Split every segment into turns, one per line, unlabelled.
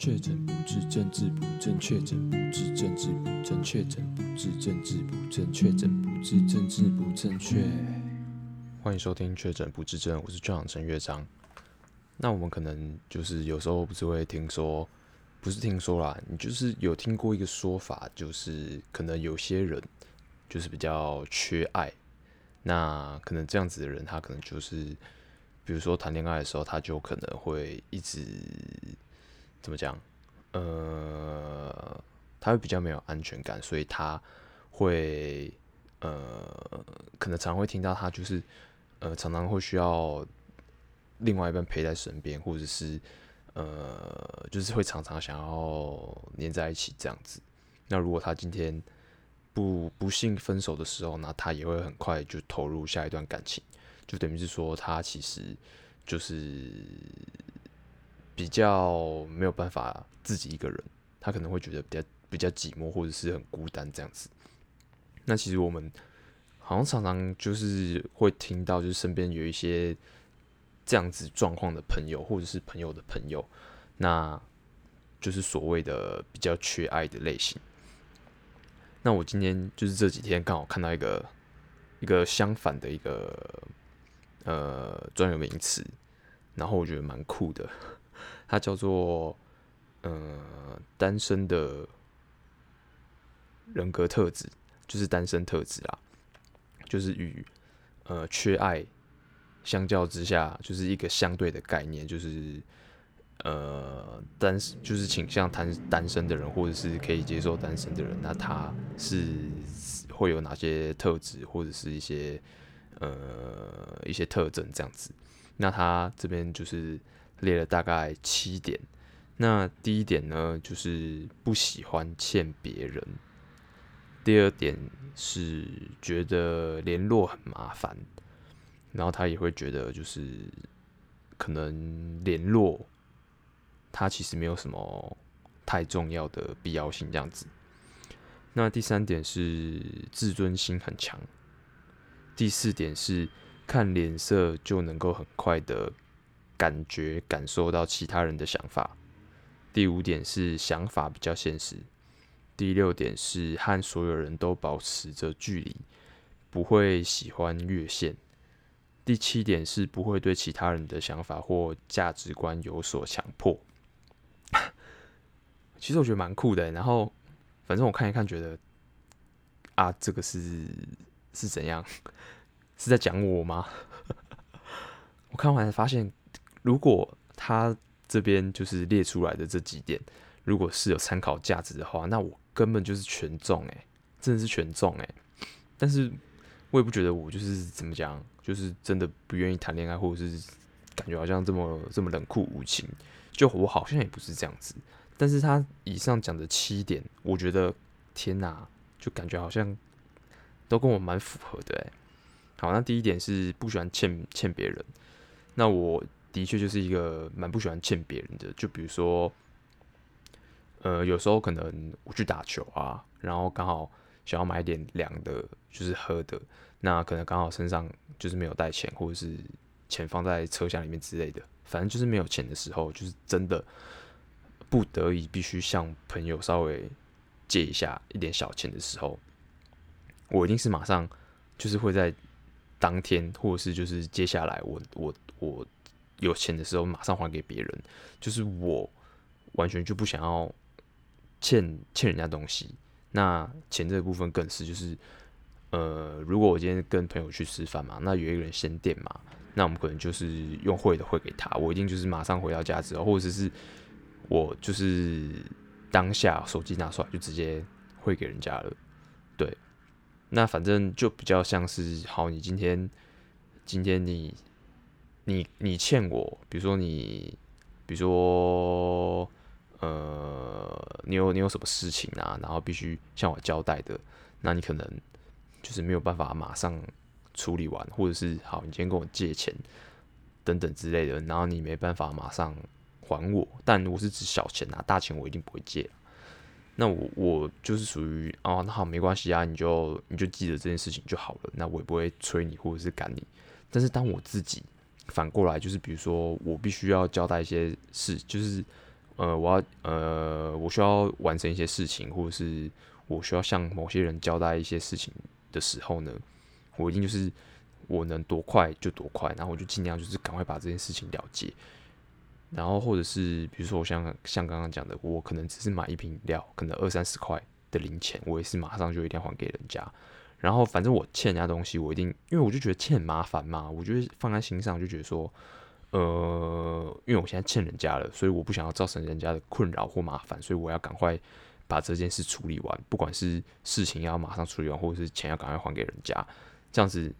确诊不治，政治不正确；诊不治，政治不正确；诊不治，政治不正确；诊不治，政治不正确。欢迎收听《确诊不治症》，我是队长陈乐章。那我们可能就是有时候不是会听说，不是听说啦，你就是有听过一个说法，就是可能有些人就是比较缺爱。那可能这样子的人，他可能就是，比如说谈恋爱的时候，他就可能会一直。怎么讲？呃，他会比较没有安全感，所以他会呃，可能常会听到他就是呃，常常会需要另外一半陪在身边，或者是呃，就是会常常想要黏在一起这样子。那如果他今天不不幸分手的时候，那他也会很快就投入下一段感情，就等于是说他其实就是。比较没有办法自己一个人，他可能会觉得比较比较寂寞，或者是很孤单这样子。那其实我们好像常常就是会听到，就是身边有一些这样子状况的朋友，或者是朋友的朋友，那就是所谓的比较缺爱的类型。那我今天就是这几天刚好看到一个一个相反的一个呃专有名词，然后我觉得蛮酷的。它叫做呃单身的人格特质，就是单身特质啦，就是与呃缺爱相较之下，就是一个相对的概念，就是呃单就是倾向单单身的人，或者是可以接受单身的人，那他是会有哪些特质，或者是一些呃一些特征这样子？那他这边就是。列了大概七点，那第一点呢，就是不喜欢欠别人；第二点是觉得联络很麻烦，然后他也会觉得就是可能联络他其实没有什么太重要的必要性这样子。那第三点是自尊心很强，第四点是看脸色就能够很快的。感觉感受到其他人的想法。第五点是想法比较现实。第六点是和所有人都保持着距离，不会喜欢越线。第七点是不会对其他人的想法或价值观有所强迫。其实我觉得蛮酷的。然后反正我看一看，觉得啊，这个是是怎样？是在讲我吗？我看完才发现。如果他这边就是列出来的这几点，如果是有参考价值的话，那我根本就是全中诶，真的是全中诶。但是我也不觉得我就是怎么讲，就是真的不愿意谈恋爱，或者是感觉好像这么这么冷酷无情。就我好像也不是这样子。但是他以上讲的七点，我觉得天哪，就感觉好像都跟我蛮符合的诶。好，那第一点是不喜欢欠欠别人，那我。的确就是一个蛮不喜欢欠别人的，就比如说，呃，有时候可能我去打球啊，然后刚好想要买点凉的，就是喝的，那可能刚好身上就是没有带钱，或者是钱放在车厢里面之类的，反正就是没有钱的时候，就是真的不得已必须向朋友稍微借一下一点小钱的时候，我一定是马上就是会在当天，或者是就是接下来我我我。有钱的时候马上还给别人，就是我完全就不想要欠欠人家东西。那钱这个部分更是，就是呃，如果我今天跟朋友去吃饭嘛，那有一个人先垫嘛，那我们可能就是用汇的汇给他，我一定就是马上回到家之后，或者是我就是当下手机拿出来就直接汇给人家了。对，那反正就比较像是，好，你今天今天你。你你欠我，比如说你，比如说，呃，你有你有什么事情啊，然后必须向我交代的，那你可能就是没有办法马上处理完，或者是好，你今天跟我借钱等等之类的，然后你没办法马上还我，但我是指小钱啊，大钱我一定不会借。那我我就是属于哦，那好没关系啊，你就你就记得这件事情就好了，那我也不会催你或者是赶你。但是当我自己反过来就是，比如说我必须要交代一些事，就是呃，我要呃，我需要完成一些事情，或者是我需要向某些人交代一些事情的时候呢，我一定就是我能多快就多快，然后我就尽量就是赶快把这件事情了结。然后或者是比如说我像像刚刚讲的，我可能只是买一瓶饮料，可能二三十块的零钱，我也是马上就一定要还给人家。然后反正我欠人家东西，我一定因为我就觉得欠很麻烦嘛，我就放在心上，就觉得说。呃，因为我现在欠人家了，所以我不想要造成人家的困扰或麻烦，所以我要赶快把这件事处理完。不管是事情要马上处理完，或者是钱要赶快还给人家，这样子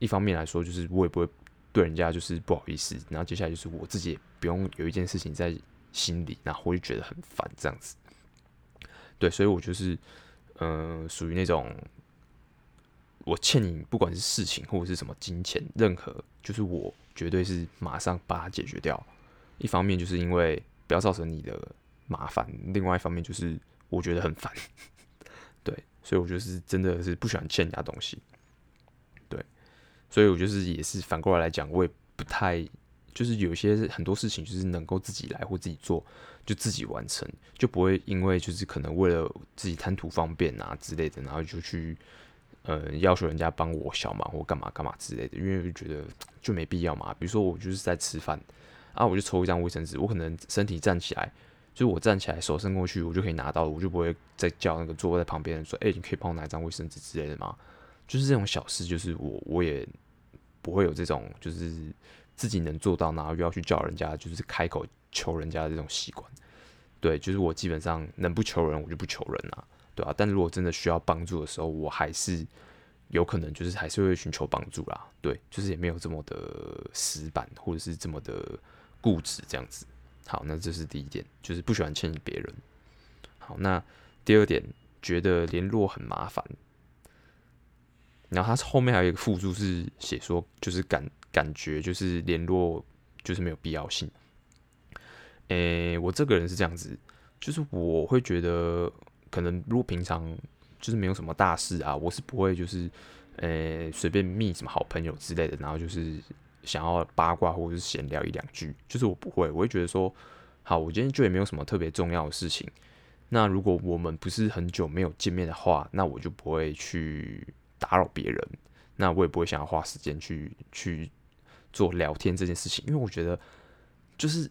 一方面来说，就是我也不会对人家就是不好意思。然后接下来就是我自己也不用有一件事情在心里，然后我就觉得很烦这样子。对，所以我就是嗯，属于那种我欠你，不管是事情或者是什么金钱，任何就是我。绝对是马上把它解决掉。一方面就是因为不要造成你的麻烦，另外一方面就是我觉得很烦。对，所以我就是真的是不喜欢欠人家东西。对，所以我就是也是反过来来讲，我也不太就是有些很多事情就是能够自己来或自己做，就自己完成，就不会因为就是可能为了自己贪图方便啊之类的，然后就去。呃，要求人家帮我小忙或干嘛干嘛之类的，因为觉得就没必要嘛。比如说我就是在吃饭啊，我就抽一张卫生纸，我可能身体站起来，就是我站起来手伸过去，我就可以拿到了，我就不会再叫那个坐在旁边人说：“哎、你可以帮我拿一张卫生纸之类的吗？”就是这种小事，就是我我也不会有这种就是自己能做到，然后又要去叫人家，就是开口求人家的这种习惯。对，就是我基本上能不求人，我就不求人啊。对啊，但如果真的需要帮助的时候，我还是有可能就是还是会寻求帮助啦。对，就是也没有这么的死板，或者是这么的固执这样子。好，那这是第一点，就是不喜欢欠别人。好，那第二点，觉得联络很麻烦。然后他后面还有一个附注是写说，就是感感觉就是联络就是没有必要性。诶、我这个人是这样子，就是我会觉得。可能如果平常就是没有什么大事啊，我是不会就是呃随便密什么好朋友之类的，然后就是想要八卦或者是闲聊一两句，就是我不会，我会觉得说，好，我今天就也没有什么特别重要的事情。那如果我们不是很久没有见面的话，那我就不会去打扰别人，那我也不会想要花时间去去做聊天这件事情，因为我觉得就是。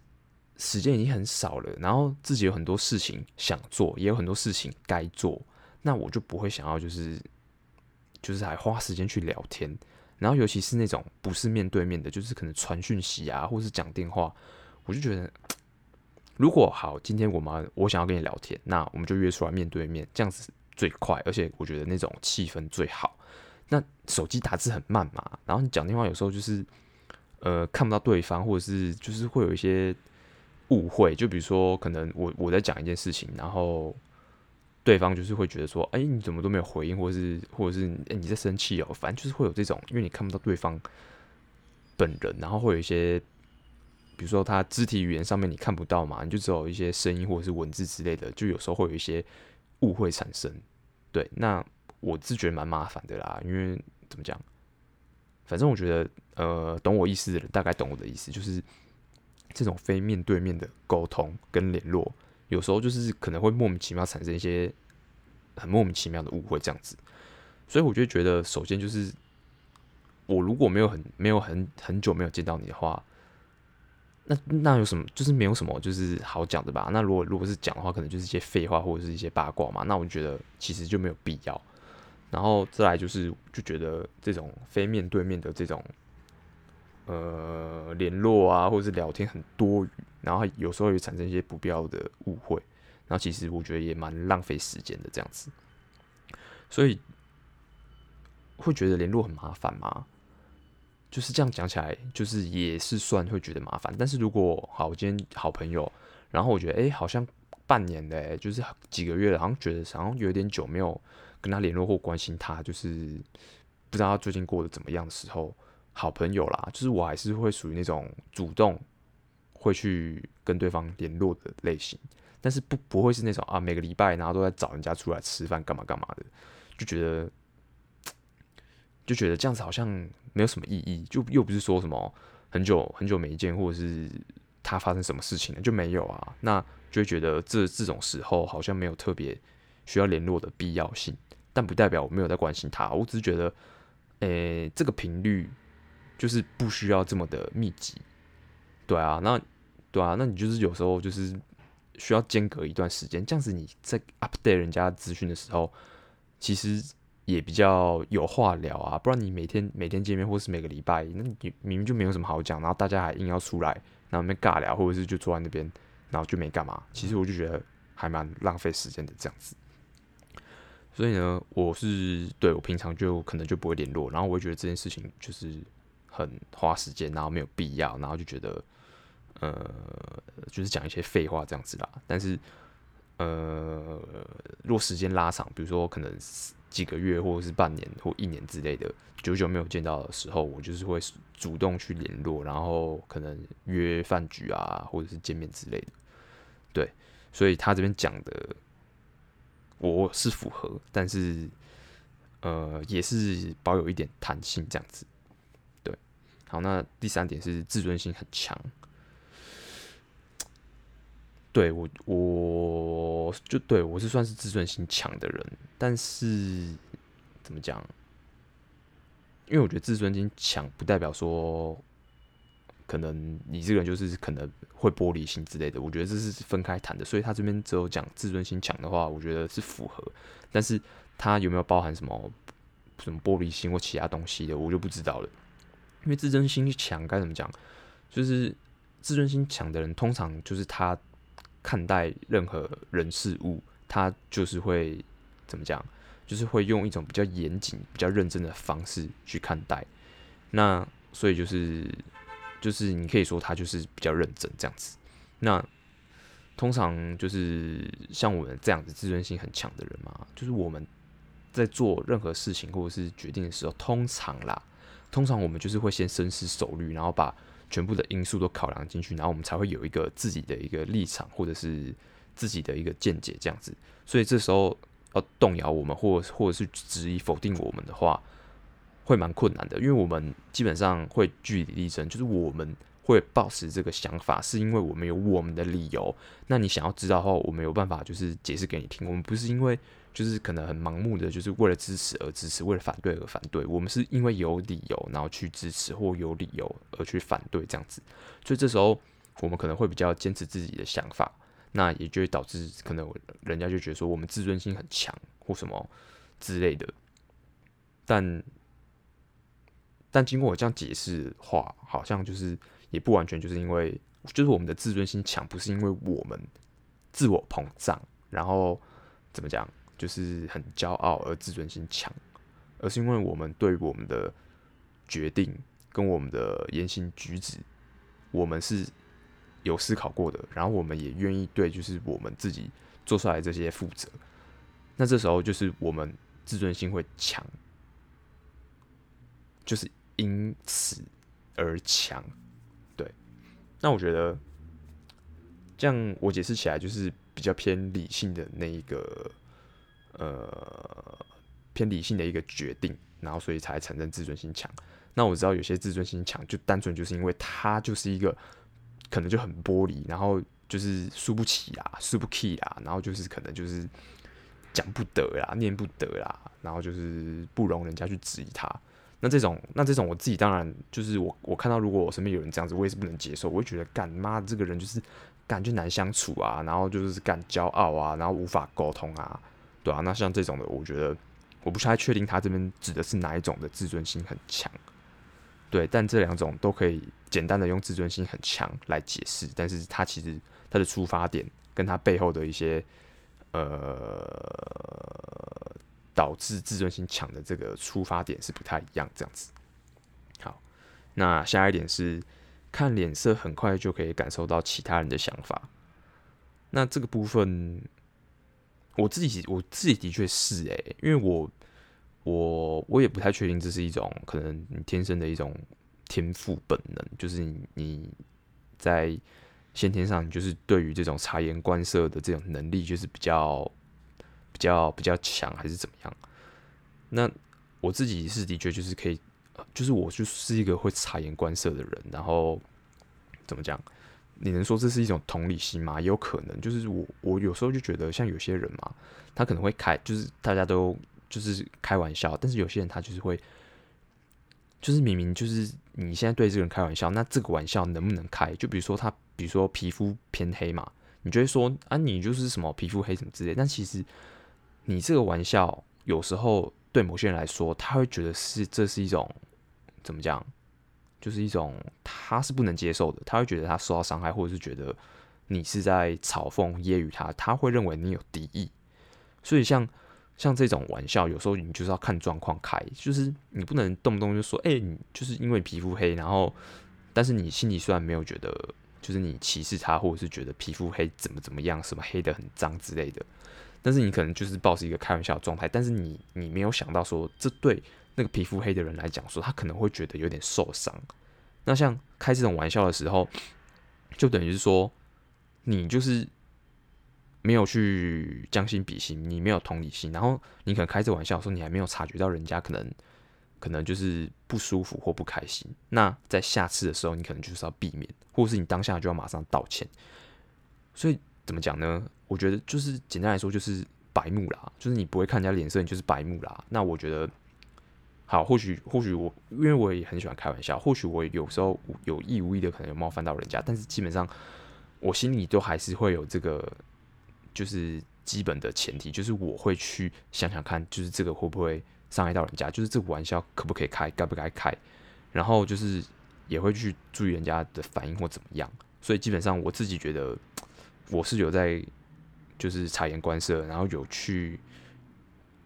时间已经很少了，然后自己有很多事情想做，也有很多事情该做，那我就不会想要就是就是还花时间去聊天，然后尤其是那种不是面对面的，就是可能传讯息啊，或是讲电话，我就觉得如果好，今天我们我想要跟你聊天，那我们就约出来面对面，这样子最快，而且我觉得那种气氛最好。那手机打字很慢嘛，然后你讲电话有时候就是呃看不到对方，或者是就是会有一些。误会，就比如说，可能我我在讲一件事情，然后对方就是会觉得说，哎、你怎么都没有回应，或者是或者是哎、你在生气哦，反正就是会有这种，因为你看不到对方本人，然后会有一些，比如说他肢体语言上面你看不到嘛，你就只有一些声音或者是文字之类的，就有时候会有一些误会产生。对，那我是觉得蛮麻烦的啦，因为怎么讲，反正我觉得，呃，懂我意思的人大概懂我的意思，就是。这种非面对面的沟通跟联络，有时候就是可能会莫名其妙产生一些很莫名其妙的误会，这样子。所以我就觉得，首先就是我如果没有很没有很很久没有见到你的话，那那有什么就是没有什么就是好讲的吧？那如果如果是讲的话，可能就是一些废话或者是一些八卦嘛。那我觉得其实就没有必要。然后再来就是就觉得这种非面对面的这种。呃，联络啊，或者是聊天很多余，然后有时候也产生一些不必要的误会，然后其实我觉得也蛮浪费时间的这样子，所以会觉得联络很麻烦吗？就是这样讲起来，就是也是算会觉得麻烦。但是如果好，我今天好朋友，然后我觉得哎、好像半年嘞，就是几个月了，好像觉得好像有点久没有跟他联络或关心他，就是不知道他最近过得怎么样的时候。好朋友啦，就是我还是会属于那种主动会去跟对方联络的类型，但是不不会是那种啊每个礼拜然后都在找人家出来吃饭干嘛干嘛的，就觉得就觉得这样子好像没有什么意义，就又不是说什么很久很久没见或者是他发生什么事情了，就没有啊，那就会觉得这这种时候好像没有特别需要联络的必要性，但不代表我没有在关心他，我只是觉得，诶、这个频率就是不需要这么的密集，对啊，那对啊，那你就是有时候就是需要间隔一段时间，这样子你在 update 人家资讯的时候，其实。也比较有话聊啊，不然你每天每天见面，或是每个礼拜，那你明明就没有什么好讲，然后大家还硬要出来，然后那边尬聊，或者是就坐在那边，然后就没干嘛。其实我就觉得还蛮浪费时间的这样子。所以呢，我是对我平常就可能就不会联络，然后我会觉得这件事情就是很花时间，然后没有必要，然后就觉得呃，就是讲一些废话这样子啦。但是呃，若时间拉长，比如说可能。几个月，或者是半年或一年之类的，久久没有见到的时候，我就是会主动去联络，然后可能约饭局啊，或者是见面之类的。对，所以他这边讲的，我是符合，但是呃，也是保有一点弹性这样子。好，那第三点是自尊心很强。对我，我就对我是算是自尊心强的人，但是怎么讲？因为我觉得自尊心强不代表说，可能你这个人就是可能会玻璃心之类的。我觉得这是分开谈的，所以他这边只有讲自尊心强的话，我觉得是符合。但是他有没有包含什么什么玻璃心或其他东西的，我就不知道了。因为自尊心强该怎么讲？就是自尊心强的人，通常就是他。看待任何人事物，他就是会怎么讲？就是会用一种比较严谨、比较认真的方式去看待。那所以就是就是你可以说他就是比较认真这样子。那通常就是像我们这样子自尊心很强的人嘛，就是我们在做任何事情或者是决定的时候，通常啦，通常我们就是会先深思熟虑，然后把。全部的因素都考量进去，然后我们才会有一个自己的一个立场，或者是自己的一个见解这样子。所以这时候要动摇我们，或或者是质疑否定我们的话，会蛮困难的，因为我们基本上会据理力争，就是我们会抱持这个想法，是因为我们有我们的理由。那你想要知道的话，我们有办法就是解释给你听。我们不是因为。就是可能很盲目的，就是为了支持而支持，为了反对而反对。我们是因为有理由，然后去支持，或有理由而去反对这样子。所以这时候我们可能会比较坚持自己的想法，那也就会导致可能人家就觉得说我们自尊心很强或什么之类的。但但经过我这样解释话，好像就是也不完全就是因为就是我们的自尊心强，不是因为我们自我膨胀，然后怎么讲？就是很骄傲而自尊心强，而是因为我们对我们的决定跟我们的言行举止，我们是有思考过的，然后我们也愿意对就是我们自己做出来这些负责。那这时候就是我们自尊心会强，就是因此而强。对，那我觉得这样我解释起来就是比较偏理性的那一个。呃，偏理性的一个决定，然后所以才产生自尊心强。那我知道有些自尊心强，就单纯就是因为他就是一个可能就很玻璃，然后就是输不起啊，输不起啊，然后就是可能就是讲不得啦，念不得啦，然后就是不容人家去质疑他。那这种，那这种我自己当然就是我我看到如果我身边有人这样子，我也是不能接受，我会觉得干妈这个人就是感觉难相处啊，然后就是干骄傲啊，然后无法沟通啊。对啊，那像这种的，我觉得我不太确定他这边指的是哪一种的自尊心很强。对，但这两种都可以简单的用自尊心很强来解释，但是他其实他的出发点跟他背后的一些呃导致自尊心强的这个出发点是不太一样，这样子。好，那下一点是看脸色，很快就可以感受到其他人的想法。那这个部分。我自己，我自己的确是诶、因为我我我也不太确定这是一种可能你天生的一种天赋本能，就是你你在先天上，就是对于这种察言观色的这种能力，就是比较比较比较强，还是怎么样？那我自己是的确就是可以，就是我就是一个会察言观色的人，然后怎么讲？你能说这是一种同理心吗？也有可能，就是我我有时候就觉得，像有些人嘛，他可能会开，就是大家都就是开玩笑，但是有些人他就是会，就是明明就是你现在对这个人开玩笑，那这个玩笑能不能开？就比如说他，比如说皮肤偏黑嘛，你就会说啊，你就是什么皮肤黑什么之类，但其实你这个玩笑有时候对某些人来说，他会觉得是这是一种怎么讲？就是一种他是不能接受的，他会觉得他受到伤害，或者是觉得你是在嘲讽揶揄他，他会认为你有敌意。所以像像这种玩笑，有时候你就是要看状况开，就是你不能动不动就说，哎、你就是因为皮肤黑，然后但是你心里虽然没有觉得，就是你歧视他，或者是觉得皮肤黑怎么怎么样，什么黑得很脏之类的，但是你可能就是抱着一个开玩笑的状态，但是你你没有想到说这对。那个皮肤黑的人来讲说，他可能会觉得有点受伤。那像开这种玩笑的时候，就等于是说，你就是没有去将心比心，你没有同理心，然后你可能开这玩笑的时候，你还没有察觉到人家可能可能就是不舒服或不开心。那在下次的时候，你可能就是要避免，或者是你当下就要马上道歉。所以怎么讲呢？我觉得就是简单来说，就是白目啦，就是你不会看人家脸色，你就是白目啦。那我觉得。好，或许或许我因为我也很喜欢开玩笑，或许我有时候有意无意的可能有冒犯到人家，但是基本上我心里都还是会有这个，就是基本的前提，就是我会去想想看，就是这个会不会伤害到人家，就是这个玩笑可不可以开，该不该开，然后就是也会去注意人家的反应或怎么样，所以基本上我自己觉得我是有在就是察言观色，然后有去。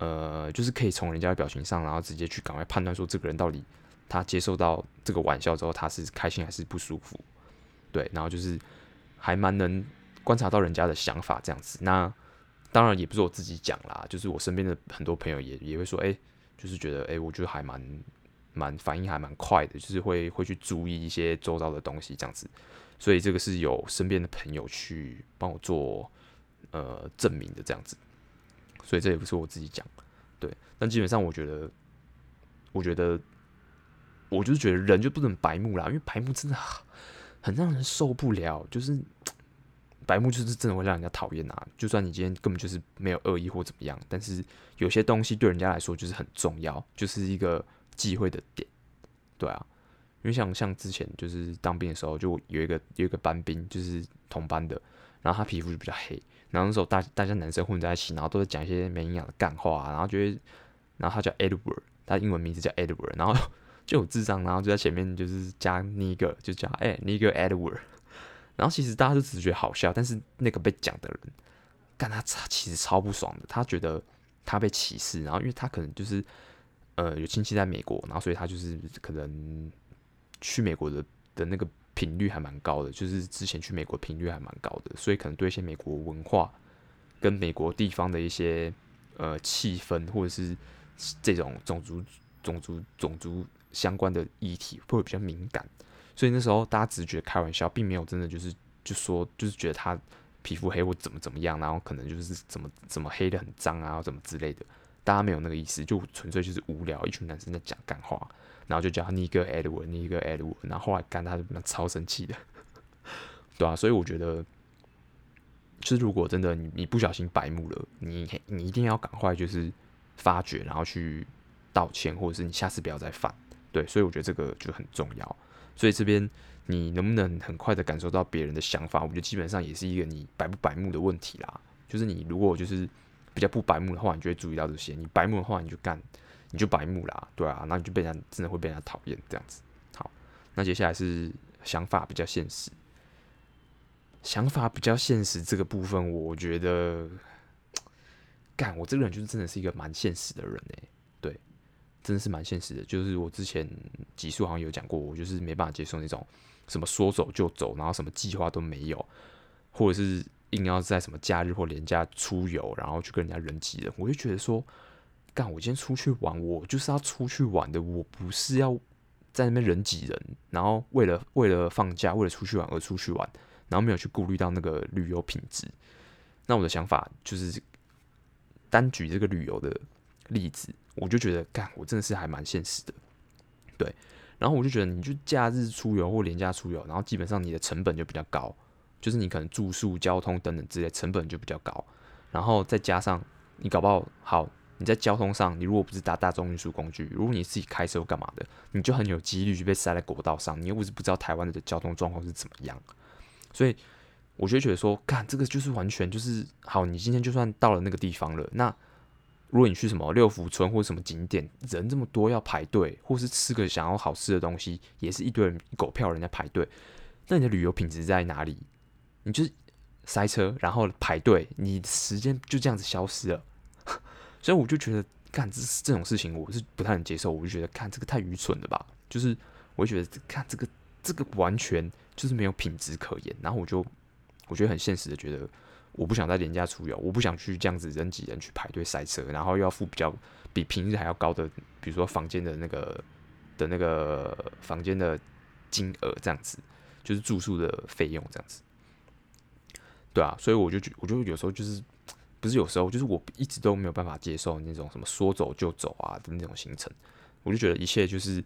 呃，就是可以从人家的表情上，然后直接去赶快判断说，这个人到底他接受到这个玩笑之后，他是开心还是不舒服？对，然后就是还蛮能观察到人家的想法这样子。那当然也不是我自己讲啦，就是我身边的很多朋友也也会说，哎、就是觉得，哎、我觉得还蛮蛮反应还蛮快的，就是会会去注意一些周遭的东西这样子。所以这个是有身边的朋友去帮我做呃证明的这样子。所以这也不是我自己讲，对，但基本上我觉得，我觉得，我就是觉得人就不能白目啦，因为白目真的很让人受不了，就是 白目就是真的会让人家讨厌啊。就算你今天根本就是没有恶意或怎么样，但是有些东西对人家来说就是很重要，就是一个忌讳的点，对啊。因为像像之前就是当兵的时候，就有一个有一个班兵就是同班的，然后他皮肤就比较黑。然后那时候大大家男生混在一起，然后都是讲一些没营养的干话，然后觉得，然后他叫 Edward，他英文名字叫 Edward，然后就有智障，然后就在前面就是加 nigger，就叫哎 nigger Edward，然后其实大家就只是觉得好笑，但是那个被讲的人，干他其实超不爽的，他觉得他被歧视，然后因为他可能就是呃有亲戚在美国，然后所以他就是可能去美国的的那个。频率还蛮高的，就是之前去美国频率还蛮高的，所以可能对一些美国文化跟美国地方的一些呃气氛，或者是这种种族、种族、种族相关的议题，会比较敏感。所以那时候大家只觉得开玩笑，并没有真的就是就说就是觉得他皮肤黑或怎么怎么样，然后可能就是怎么怎么黑的很脏啊，怎么之类的，大家没有那个意思，就纯粹就是无聊，一群男生在讲干话。然后就叫他尼哥 Edward，尼哥 Edward，然后后来干他就超生气的，对啊，所以我觉得，就是如果真的你你不小心白目了，你你一定要赶快就是发觉，然后去道歉，或者是你下次不要再犯。对，所以我觉得这个就很重要。所以这边你能不能很快的感受到别人的想法，我觉得基本上也是一个你白不白目的问题啦。就是你如果就是比较不白目的话，你就会注意到这些；你白目的话，你就干。你就白目啦，对啊，那你就被人真的会被人家讨厌这样子。好，那接下来是想法比较现实，想法比较现实这个部分，我觉得，干我这个人就是真的是一个蛮现实的人哎、对，真的是蛮现实的。就是我之前集数好像有讲过，我就是没办法接受那种什么说走就走，然后什么计划都没有，或者是硬要在什么假日或连假出游，然后去跟人家人挤人，我就觉得说。干！我今天出去玩，我就是要出去玩的，我不是要在那边人挤人，然后为了为了放假，为了出去玩而出去玩，然后没有去顾虑到那个旅游品质。那我的想法就是单举这个旅游的例子，我就觉得干，我真的是还蛮现实的。对，然后我就觉得，你就假日出游或连假出游，然后基本上你的成本就比较高，就是你可能住宿、交通等等之类成本就比较高，然后再加上你搞不好好你在交通上，你如果不是搭大众运输工具，如果你自己开车干嘛的，你就很有几率就被塞在国道上，你又不是不知道台湾的交通状况是怎么样，所以我就觉得说，干这个就是完全就是好，你今天就算到了那个地方了，那。如果你去什么六福村或者什么景点，人这么多要排队，或是吃个想要好吃的东西，也是一堆人狗票人家排队，那你的旅游品质在哪里？你就塞车，然后排队，你时间就这样子消失了。所以我就觉得，干这这种事情，我是不太能接受。我就觉得，看这个太愚蠢了吧？就是我就觉得，看这个这个完全就是没有品质可言。然后我就我觉得很现实的觉得。我不想再廉价出游，我不想去这样子人挤人去排队塞车，然后又要付比较比平日还要高的，比如说房间的那个的那个房间的金额这样子，就是住宿的费用这样子。对啊，所以我就觉，我就有时候就是不是有时候，就是我一直都没有办法接受那种什么说走就走啊的那种行程，我就觉得一切就是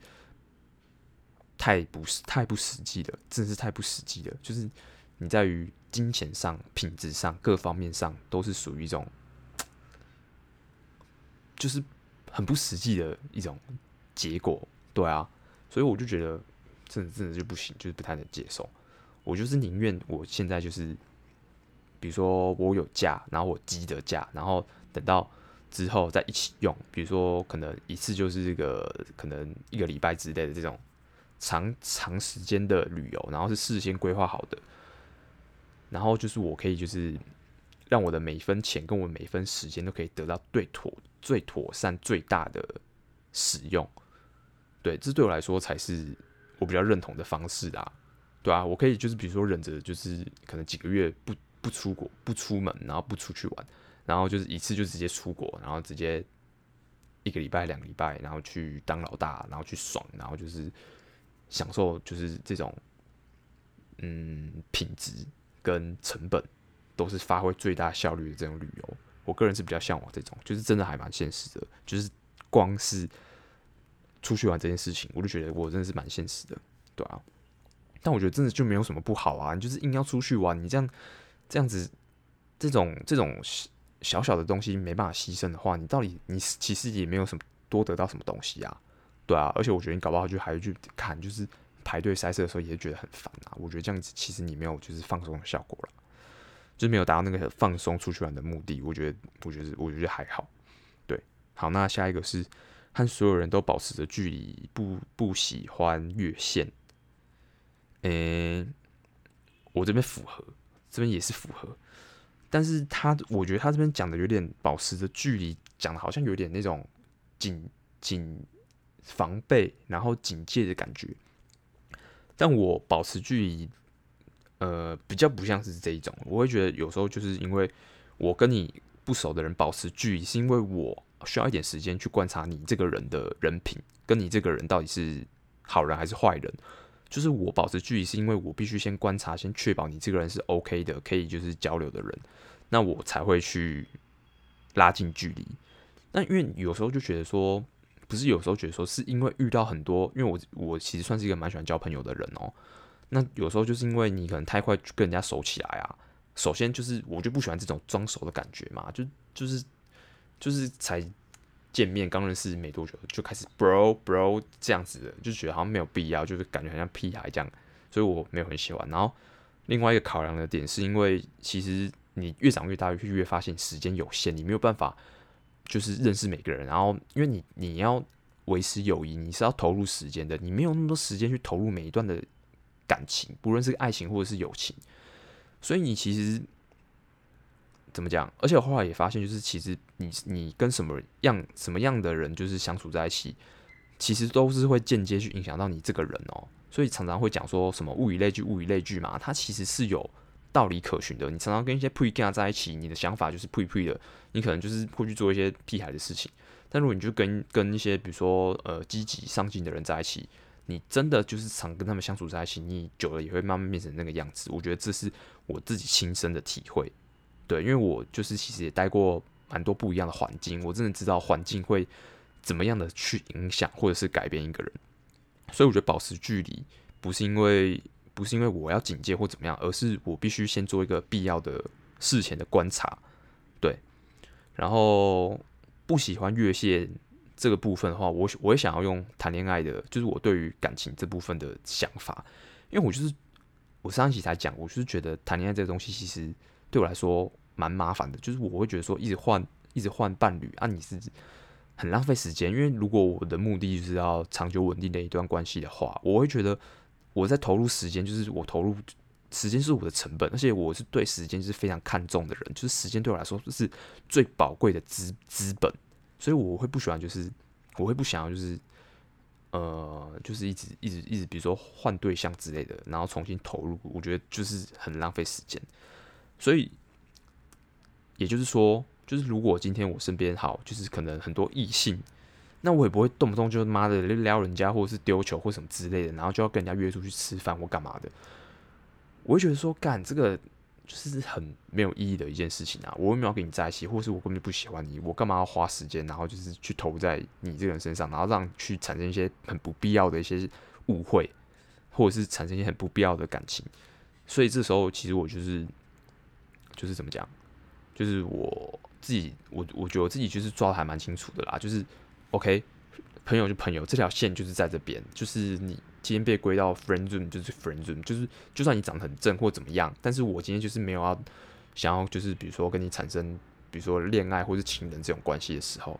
太不实太不实际的，真是太不实际的，就是。你在于金钱上、品质上各方面上都是属于一种，就是很不实际的一种结果，对啊，所以我就觉得真的真的就不行，就是不太能接受。我就是宁愿我现在就是，比如说我有假，然后我积的假，然后等到之后再一起用，比如说可能一次就是这个可能一个礼拜之类的这种长长时间的旅游，然后是事先规划好的。然后就是我可以就是让我的每分钱跟我每分时间都可以得到最妥、最妥善、最大的使用。对，这对我来说才是我比较认同的方式啊。对啊，我可以就是比如说忍着，就是可能几个月不 不出国、不出门，然后不出去玩，然后就是一次就直接出国，然后直接一个礼拜、两个礼拜，然后去当老大，然后去爽，然后就是享受就是这种嗯品质。跟成本都是发挥最大效率的这种旅游，我个人是比较向往这种，就是真的还蛮现实的，就是光是出去玩这件事情，我就觉得我真的是蛮现实的，对啊。但我觉得真的就没有什么不好啊，你就是硬要出去玩，你这样这样子，这种这种小小的东西没办法牺牲的话，你到底你其实也没有什么多得到什么东西啊，对啊。而且我觉得你搞不好就还去看，就是。排队塞车的时候也觉得很烦啊，我觉得这样子其实你没有就是放松的效果了，就是没有达到那个放松出去玩的目的。我觉得，我觉得，我觉得还好。对，好，那下一个是和所有人都保持着距离，不不喜欢越线。诶、我这边符合，这边也是符合，但是他我觉得他这边讲的有点保持着距离，讲的好像有点那种警警防备，然后警戒的感觉。但我保持距离，呃，比较不像是这一种。我会觉得有时候就是因为我跟你不熟的人保持距离，是因为我需要一点时间去观察你这个人的人品，跟你这个人到底是好人还是坏人。就是我保持距离，是因为我必须先观察，先确保你这个人是 OK 的，可以就是交流的人，那我才会去拉近距离。那因为有时候就觉得说。不是有时候觉得说是因为遇到很多，因为我我其实算是一个蛮喜欢交朋友的人哦。那有时候就是因为你可能太快跟人家熟起来啊。首先就是我就不喜欢这种装熟的感觉嘛，就就是就是才见面刚认识没多久就开始 bro bro 这样子的，就觉得好像没有必要，就是感觉很像屁孩这样，所以我没有很喜欢。然后另外一个考量的点是因为其实你越长越大，越越发现时间有限，你没有办法。就是认识每个人，然后因为你你要维持友谊，你是要投入时间的，你没有那么多时间去投入每一段的感情，不论是爱情或者是友情，所以你其实怎么讲？而且我后来也发现，就是其实你你跟什么样什么样的人就是相处在一起，其实都是会间接去影响到你这个人哦。所以常常会讲说什么物以类聚，物以类聚嘛，它其实是有。道理可循的，你常常跟一些 pre 跟他在一起，你的想法就是屁屁的，你可能就是会去做一些屁孩的事情。但如果你就跟跟一些比如说呃积极上进的人在一起，你真的就是常跟他们相处在一起，你久了也会慢慢变成那个样子。我觉得这是我自己亲身的体会，对，因为我就是其实也待过蛮多不一样的环境，我真的知道环境会怎么样的去影响或者是改变一个人。所以我觉得保持距离不是因为。不是因为我要警戒或怎么样，而是我必须先做一个必要的事前的观察，对。然后不喜欢越线这个部分的话，我我也想要用谈恋爱的，就是我对于感情这部分的想法，因为我就是我上一期才讲，我就是觉得谈恋爱这个东西其实对我来说蛮麻烦的，就是我会觉得说一直换一直换伴侣啊，你是很浪费时间，因为如果我的目的就是要长久稳定的一段关系的话，我会觉得我在投入时间，就是我投入。时间是我的成本，而且我是对时间是非常看重的人，就是时间对我来说是最宝贵的资资本，所以我会不喜欢，就是我会不想要，就是呃，就是一直一直一直，比如说换对象之类的，然后重新投入，我觉得就是很浪费时间。所以也就是说，就是如果今天我身边好，就是可能很多异性，那我也不会动不动就妈的撩人家，或者是丢球或什么之类的，然后就要跟人家约出去吃饭或干嘛的。我会觉得说，干这个就是很没有意义的一件事情啊！我为什么要跟你在一起，或是我根本就不喜欢你，我干嘛要花时间，然后就是去投在你这个人身上，然后让去产生一些很不必要的一些误会，或者是产生一些很不必要的感情。所以这时候，其实我就是就是怎么讲，就是我自己，我我觉得我自己就是抓的还蛮清楚的啦，就是 OK，朋友就朋友，这条线就是在这边，就是你。今天被归到 friend zone 就是 friend zone，就是就算你长得很正或怎么样，但是我今天就是没有要想要就是比如说跟你产生比如说恋爱或是情人这种关系的时候，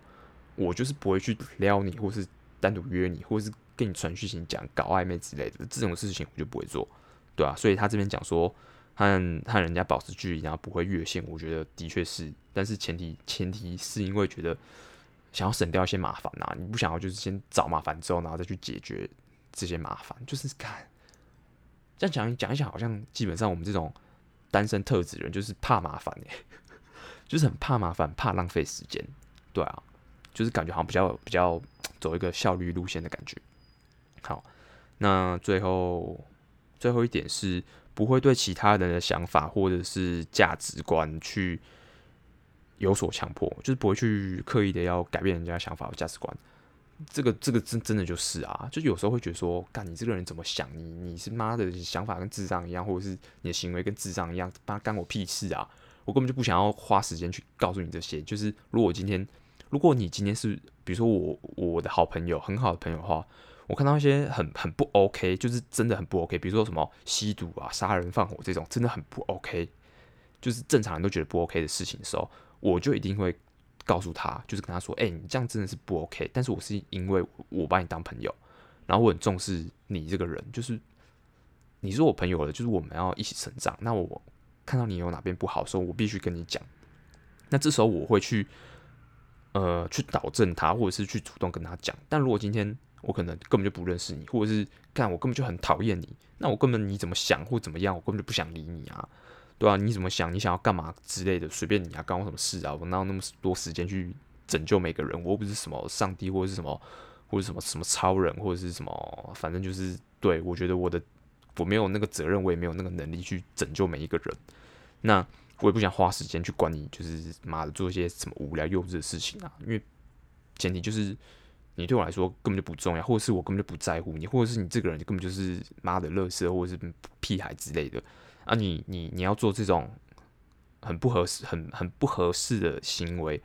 我就是不会去撩你，或是单独约你，或是跟你传讯息讲搞暧昧之类的这种事情，我就不会做，对啊，所以他这边讲说和和人家保持距离，然后不会越线，我觉得的确是，但是前提前提是因为觉得想要省掉一些麻烦啊，你不想要就是先找麻烦之后，然后再去解决。这些麻烦就是 看，这样讲讲一讲，好像基本上我们这种单身特质人就是怕麻烦哎，就是很怕麻烦，怕浪费时间，对啊，就是感觉好像比较比较走一个效率路线的感觉。好，那最后最后一点是不会对其他人的想法或者是价值观去有所强迫，就是不会去刻意的要改变人家想法和价值观。这个这个真真的就是啊，就有时候会觉得说，干你这个人怎么想？你你是妈的想法跟智障一样，或者是你的行为跟智障一样，妈干我屁事啊！我根本就不想要花时间去告诉你这些。就是如果今天，如果你今天是比如说我我的好朋友，很好的朋友的话，我看到一些很很不 OK，就是真的很不 OK，比如说什么吸毒啊、杀人放火这种，真的很不 OK，就是正常人都觉得不 OK 的事情的时候，我就一定会。告诉他，就是跟他说，哎、你这样真的是不 OK。但是我是因为我把你当朋友，然后我很重视你这个人，就是你是我朋友了，就是我们要一起成长。那我看到你有哪边不好的时候，我必须跟你讲。那这时候我会去，呃，去导正他，或者是去主动跟他讲。但如果今天我可能根本就不认识你，或者是干我根本就很讨厌你，那我根本你怎么想或怎么样，我根本就不想理你啊。对啊，你怎么想？你想要干嘛之类的，随便你啊，干我什么事啊？我哪有那么多时间去拯救每个人？我又不是什么上帝，或者是什么，或者什么什么超人，或者是什么，反正就是对，我觉得我的我没有那个责任，我也没有那个能力去拯救每一个人。那我也不想花时间去管你，就是妈的做一些什么无聊幼稚的事情啊。因为前提就是你对我来说根本就不重要，或者是我根本就不在乎你，或者是你这个人根本就是妈的垃圾，或者是屁孩之类的。啊你，你你要做这种很不合适、很很不合适的行为，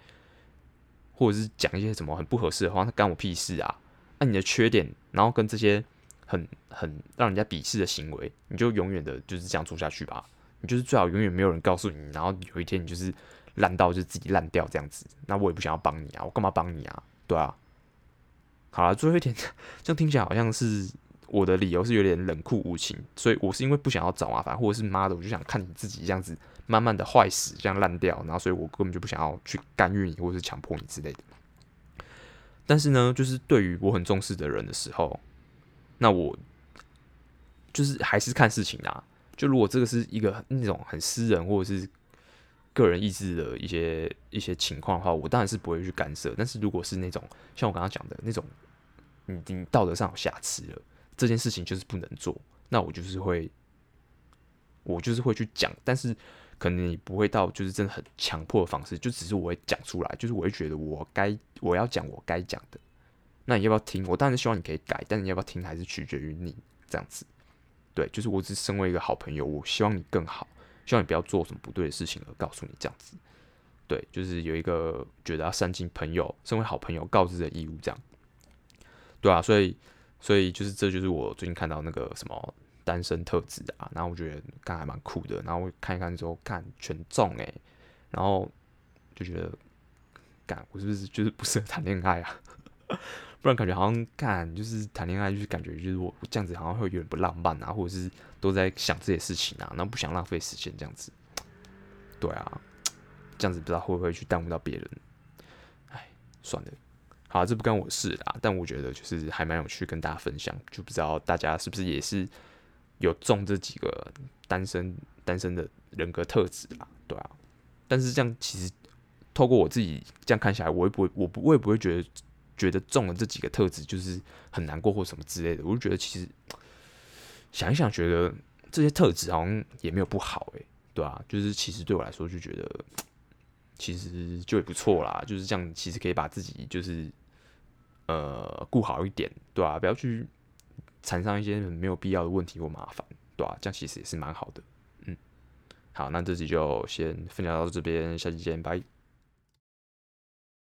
或者是讲一些什么很不合适的话，那干我屁事啊！那、你的缺点，然后跟这些很很让人家鄙视的行为，你就永远的就是这样做下去吧。你就是最好永远没有人告诉你，然后有一天你就是烂到就自己烂掉这样子。那我也不想要帮你啊，我干嘛帮你啊？对啊。好了，最后一点，这样听起来好像是。我的理由是有点冷酷无情，所以我是因为不想要找麻烦，或者是妈的，我就想看你自己这样子慢慢的坏死，这样烂掉，然后所以我根本就不想要去干预你，或者是强迫你之类的。但是呢，就是对于我很重视的人的时候，那我就是还是看事情啦。就如果这个是一个那种很私人或者是个人意志的一些一些情况的话，我当然是不会去干涉。但是如果是那种像我刚刚讲的那种，你你道德上有瑕疵了。这件事情就是不能做，那我就是会，我就是会去讲，但是可能你不会到就是真的很强迫的方式，就只是我会讲出来，就是我会觉得我该我要讲我该讲的，那你要不要听？我当然希望你可以改，但你要不要听还是取决于你这样子。对，就是我只是身为一个好朋友，我希望你更好，希望你不要做什么不对的事情而告诉你这样子。对，就是有一个觉得要善尽朋友，身为好朋友告知的义务，这样。对啊，所以，所以就是这就是我最近看到那个什么单身特质啊，然后我觉得看还蛮酷的，然后我看一看之后看全中诶，然后就觉得，干我是不是就是不适合谈恋爱啊？不然感觉好像干就是谈恋爱就是感觉就是我这样子好像会有点不浪漫啊，或者是都在想这些事情啊，然后不想浪费时间这样子。对啊。这样子不知道会不会去耽误到别人，哎，算了，好，这不关我事啦。但我觉得就是还蛮有趣，跟大家分享，就不知道大家是不是也是有中这几个单身单身的人格特质啦，对啊。但是这样其实透过我自己这样看下来，我也不会，我不，我也不会觉得觉得中了这几个特质就是很难过或什么之类的。我就觉得其实想一想，觉得这些特质好像也没有不好，诶，对啊，就是其实对我来说就觉得。其实就也不错啦，就是这样，其实可以把自己就是呃顾好一点，对吧、不要去产生一些没有必要的问题或麻烦，对吧、这样其实也是蛮好的。嗯，好，那这集就先分享到这边，下期见，拜。